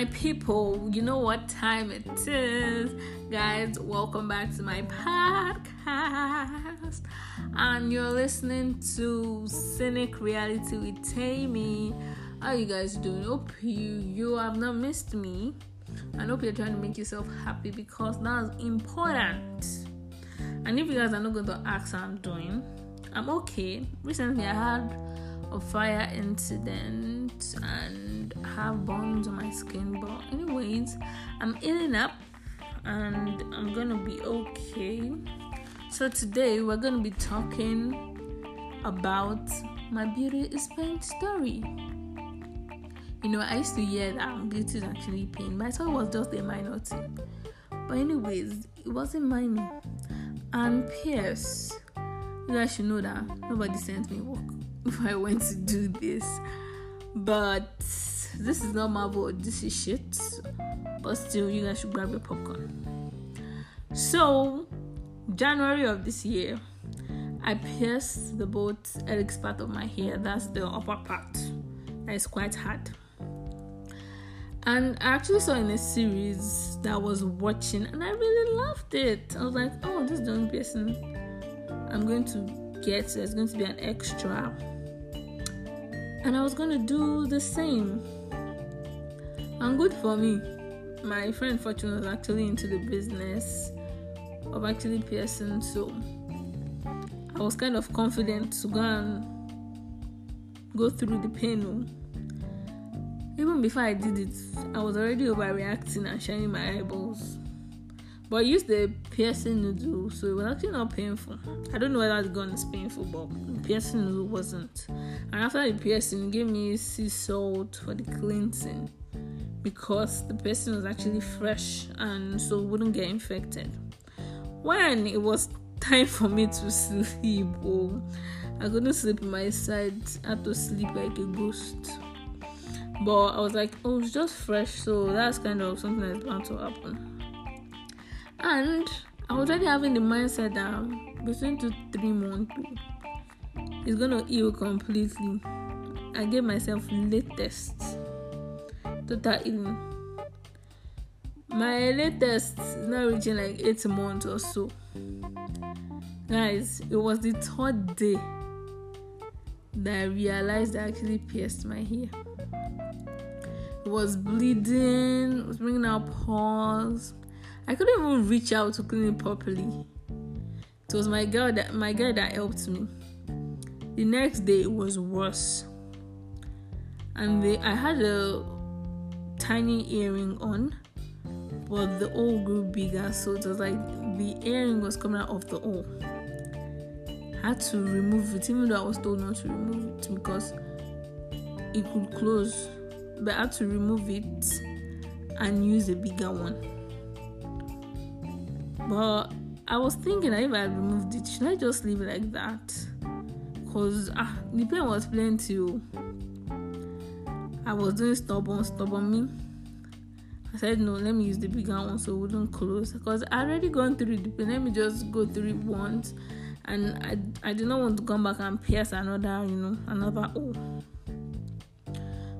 my people, you know what time it is. Guys, welcome back to my podcast. And you're listening to Cynic Reality with Tammy. How you guys doing? Hope you you have not missed me. I hope you're trying to make yourself happy because that's important. And if you guys are not going to ask how I'm doing, I'm okay. Recently I had a fire incident and have burns on my skin. But anyways, I'm healing up and I'm gonna be okay. So today we're gonna be talking about my beauty is pain story. You know, I used to hear that beauty is actually pain, but I thought it was just a minor thing. But anyways, it wasn't minor. And Pierce, you guys should know that nobody sent me work if I went to do this. But this is not Marvel, this is shit. But still, you guys should grab your popcorn. So, January of this year, I pierced the both helix part of my hair. That's the upper part. That is quite hard. And I actually saw in a series that I was watching, and I really loved it. I was like, oh, this only piercing I'm going to get. There's going to be an extra and I was gonna do the same. And good for me. My friend Fortune was actually into the business of actually piercing, so I was kind of confident to go and go through the pain. Oh. Even before I did it, I was already overreacting and shining my eyeballs. But I used the piercing needle, so it was actually not painful. I don't know whether the gun is painful, but the piercing needle wasn't. And after the piercing, gave me sea salt for the cleansing because the person was actually fresh and so wouldn't get infected. When it was time for me to sleep, oh, I couldn't sleep in my side. I had to sleep like a ghost. But I was like, oh, it's just fresh, so that's kind of something that's bound to happen. And I was already having the mindset that between two three months it's gonna heal completely. I gave myself latest total healing. My latest is now reaching like eight months or so. Guys, it was the third day that I realized I actually pierced my hair. It was bleeding, it was bringing out pores I couldn't even reach out to clean it properly. It was my girl that my girl that helped me. The next day it was worse. And the, I had a tiny earring on, but the hole grew bigger, so it was like the earring was coming out of the hole. I had to remove it, even though I was told not to remove it because it could close. But I had to remove it and use a bigger one. But I was thinking if I removed it, should I just leave it like that? Because ah, the pain was plenty. I was doing stubborn, stubborn me. I said no, let me use the bigger one so it wouldn't close. Because I already gone through the. Let me just go through it once. And I I did not want to come back and pierce another, you know, another hole.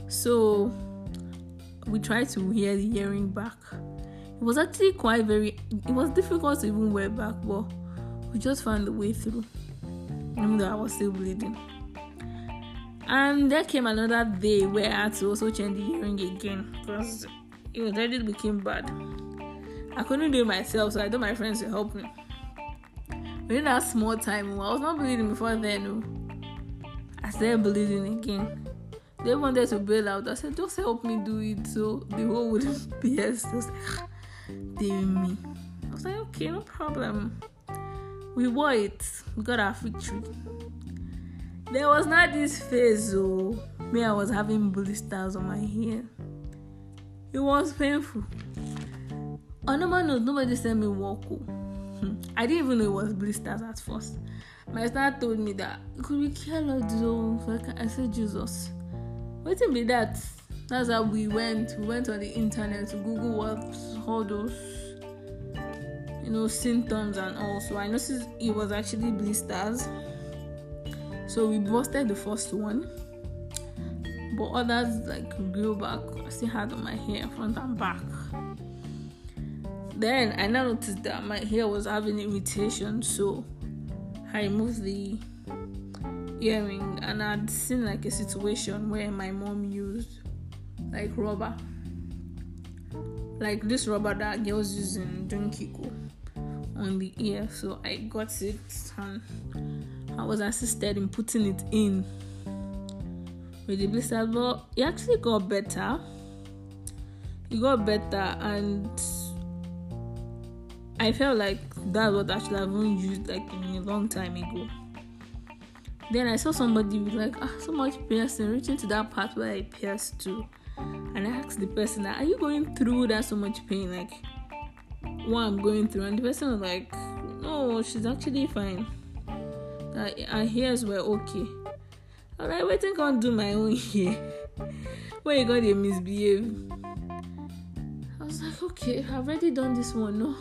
So we tried to wear the earring back it was actually quite very it was difficult to even wear back but we just found the way through even though i was still bleeding and there came another day where i had to also change the earring again because it already became bad i couldn't do it myself so i told my friends to help me within that small time i was not bleeding before then oh. i started bleeding again they wanted to bail out. I said, just help me do it so the whole wouldn't be as me. I was like, okay, no problem. We wore it. We got our victory. There was not this phase, oh, me I was having blisters on my hair. It was painful. On number note, nobody sent me walk. Oh. I didn't even know it was blisters at first. My dad told me that it could be careless though. I said, Jesus, what be that? That's how we went. We went on the internet to Google what all those you know symptoms and all. So I noticed it was actually blisters. So we busted the first one. but others like grew back. I still had on my hair front and back. Then I now noticed that my hair was having irritation, so I removed the earring and I'd seen like a situation where my mom used like rubber. Like this rubber that girls use in during Kiko on the ear. So I got it and I was assisted in putting it in with the blister, but it actually got better. It got better and I felt like that was actually I've used like a long time ago. Then I saw somebody with like ah, so much piercing reaching to that part where I pierced to, and I asked the person, "Are you going through that so much pain? Like what I'm going through?" And the person was like, "No, she's actually fine. Uh, her hairs were okay." Like, waiting can't do my own hair. when you got a misbehave, I was like, okay, I've already done this one. No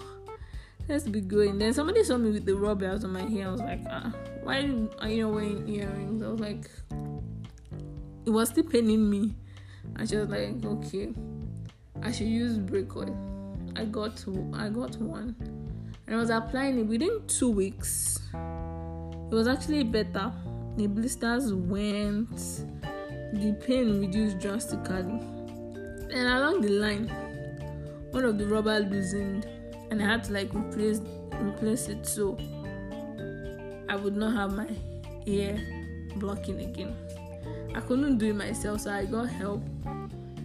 let's be going. Then somebody saw me with the rubbers on my hair. I was like, ah, why are you wearing earrings? I was like, it was still paining me. And she was like, okay, I should use brake oil. I got I got one, and I was applying it within two weeks. It was actually better. The blisters went, the pain reduced drastically, and along the line, one of the rubber loosened and I had to like replace replace it so I would not have my ear blocking again. I couldn't do it myself, so I got help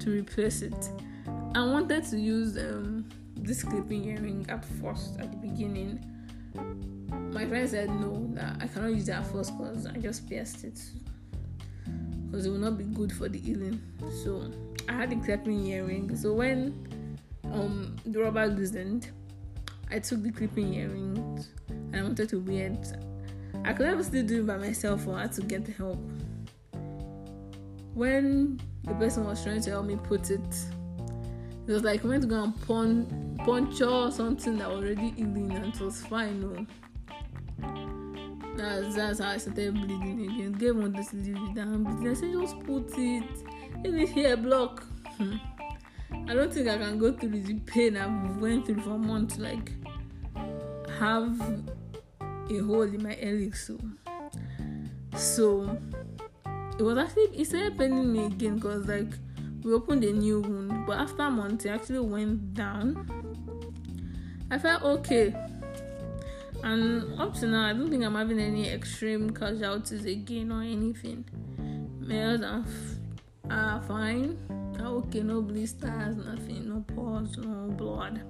to replace it. I wanted to use um, this clipping earring at first at the beginning. My friend said no, that I cannot use that first because I just pierced it because it will not be good for the healing. So I had the clipping earring. So when um the rubber loosened, I took the clipping earring and I wanted to wear it. I could never still do it by myself or I had to get help. When the person was trying to help me put it, it was like I went to go and pun- puncture something that was already healing and it was fine. No. That's, that's how I started bleeding again. Gave one this leave it down. I said, just put it in hair block. Hmm. I don't think I can go through the pain I've went through for months. Like have a hole in my helix. So, so it was actually it started paining me again because like we opened a new wound, but after a month it actually went down. I felt okay. And up to now, I don't think I'm having any extreme casualties again or anything. Males are, are fine ah, okay, no blisters, nothing, no pores, no blood.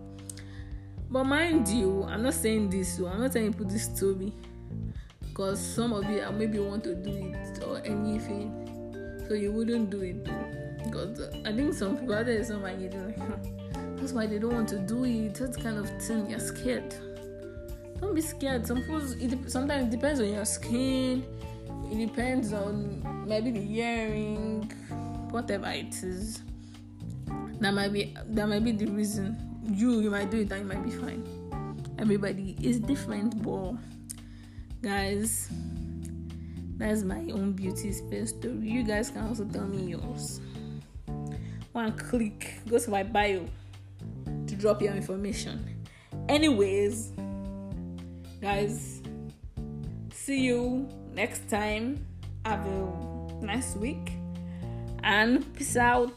But mind you, I'm not saying this, so I'm not saying put this to me. Because some of you maybe want to do it or anything, so you wouldn't do it Because I think some people out there, some might like, that's why they don't want to do it. That's kind of thing you're scared. Don't be scared. Some it, sometimes it depends on your skin. It depends on maybe the earring whatever it is. That might be that might be the reason. You you might do it and you might be fine. Everybody is different but guys that's my own beauty space story. You guys can also tell me yours. One click go to my bio to drop your information. Anyways guys see you next time have a nice week and peace out.